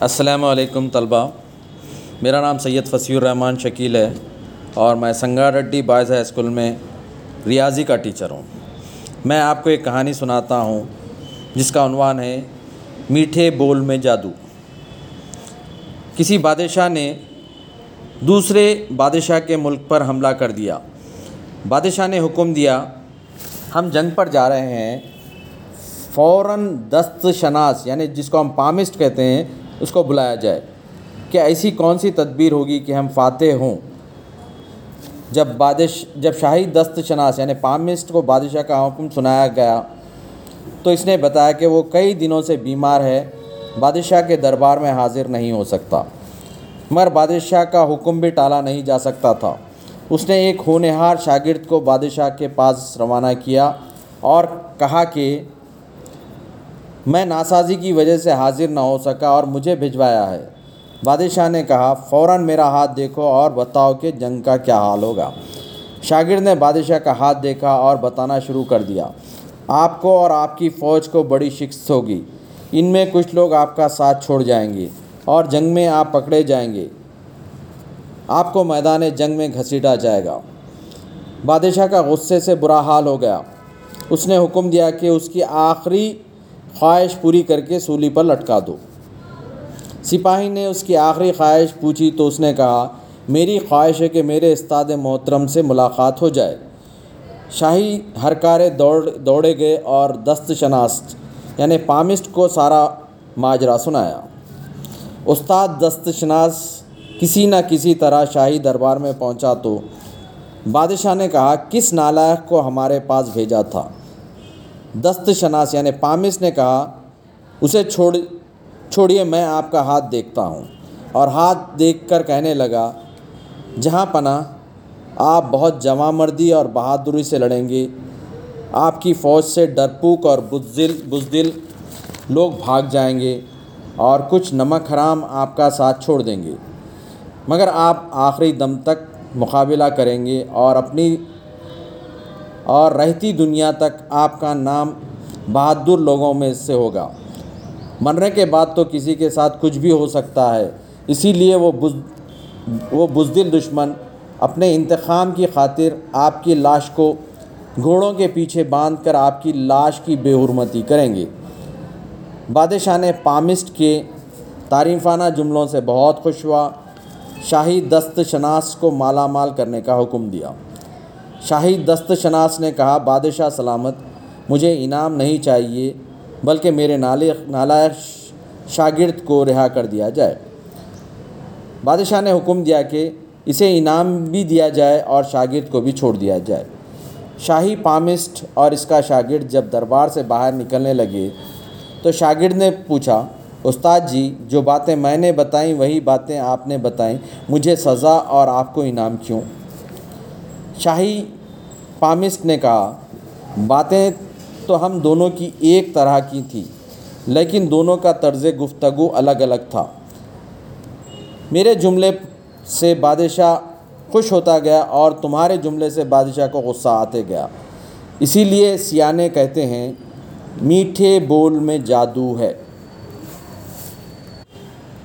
السلام علیکم طلبہ میرا نام سید فصیح الرحمان شکیل ہے اور میں سنگا ریڈی بوائز ہائی اسکول میں ریاضی کا ٹیچر ہوں۔ میں آپ کو ایک کہانی سناتا ہوں جس کا عنوان ہے میٹھے بول میں جادو۔ کسی بادشاہ نے دوسرے بادشاہ کے ملک پر حملہ کر دیا۔ بادشاہ نے حکم دیا، ہم جنگ پر جا رہے ہیں، فوراً دست شناس یعنی جس کو ہم پامسٹ کہتے ہیں اس کو بلایا جائے۔ کہ ایسی کون سی تدبیر ہوگی کہ ہم فاتح ہوں؟ جب بادش، جب شاہی دست شناس یعنی پامسٹ کو بادشاہ کا حکم سنایا گیا، تو اس نے بتایا کہ وہ کئی دنوں سے بیمار ہے، بادشاہ کے دربار میں حاضر نہیں ہو سکتا۔ مگر بادشاہ کا حکم بھی ٹالا نہیں جا سکتا تھا۔ اس نے ایک ہونہار شاگرد کو بادشاہ کے پاس روانہ کیا اور کہا کہ میں ناسازی کی وجہ سے حاضر نہ ہو سکا اور مجھے بھجوایا ہے۔ بادشاہ نے کہا، فوراً میرا ہاتھ دیکھو اور بتاؤ کہ جنگ کا کیا حال ہوگا۔ شاگرد نے بادشاہ کا ہاتھ دیکھا اور بتانا شروع کر دیا، آپ کو اور آپ کی فوج کو بڑی شکست ہوگی۔ ان میں کچھ لوگ آپ کا ساتھ چھوڑ جائیں گے اور جنگ میں آپ پکڑے جائیں گے۔ آپ کو میدان جنگ میں گھسیٹا جائے گا۔ بادشاہ کا غصے سے برا حال ہو گیا۔ اس نے حکم دیا کہ اس کی آخری خواہش پوری کر کے سولی پر لٹکا دو۔ سپاہی نے اس کی آخری خواہش پوچھی تو اس نے کہا، میری خواہش ہے کہ میرے استاد محترم سے ملاقات ہو جائے۔ شاہی ہر کارے دوڑ، دوڑے گئے اور دست شناس یعنی پامسٹ کو سارا ماجرا سنایا۔ استاد دست شناس کسی نہ کسی طرح شاہی دربار میں پہنچا تو بادشاہ نے کہا، کس نالائق کو ہمارے پاس بھیجا تھا؟ دست شناس یعنی پامس نے کہا، اسے چھوڑ، چھوڑیے، میں آپ کا ہاتھ دیکھتا ہوں۔ اور ہاتھ دیکھ کر کہنے لگا، جہاں پناہ، آپ بہت جمع مردی اور بہادری سے لڑیں گے۔ آپ کی فوج سے ڈرپوک اور بزدل بزدل لوگ بھاگ جائیں گے اور کچھ نمک حرام آپ کا ساتھ چھوڑ دیں گے۔ مگر آپ آخری دم تک مقابلہ کریں گے اور اپنی اور رہتی دنیا تک آپ کا نام بہادر لوگوں میں سے ہوگا۔ مرنے کے بعد تو کسی کے ساتھ کچھ بھی ہو سکتا ہے۔ اسی لیے وہ بز، وہ بزدل دشمن اپنے انتخام کی خاطر آپ کی لاش کو گھوڑوں کے پیچھے باندھ کر آپ کی لاش کی بے حرمتی کریں گے۔ بادشاہ نے پامسٹ کے تعریفانہ جملوں سے بہت خوش ہوا۔ شاہی دست شناس کو مالا مال کرنے کا حکم دیا۔ شاہی دست شناس نے کہا، بادشاہ سلامت، مجھے انعام نہیں چاہیے، بلکہ میرے نالق نالائق شاگرد کو رہا کر دیا جائے۔ بادشاہ نے حکم دیا کہ اسے انعام بھی دیا جائے اور شاگرد کو بھی چھوڑ دیا جائے۔ شاہی پامسٹ اور اس کا شاگرد جب دربار سے باہر نکلنے لگے تو شاگرد نے پوچھا، استاد جی جو باتیں میں نے بتائیں، وہی باتیں آپ نے بتائیں، مجھے سزا اور آپ کو انعام کیوں؟ شاہی پامسٹ نے کہا، باتیں تو ہم دونوں کی ایک طرح کی تھی، لیکن دونوں کا طرز گفتگو الگ الگ تھا۔ میرے جملے سے بادشاہ خوش ہوتا گیا اور تمہارے جملے سے بادشاہ کو غصہ آتے گیا۔ اسی لیے سیانے کہتے ہیں، میٹھے بول میں جادو ہے۔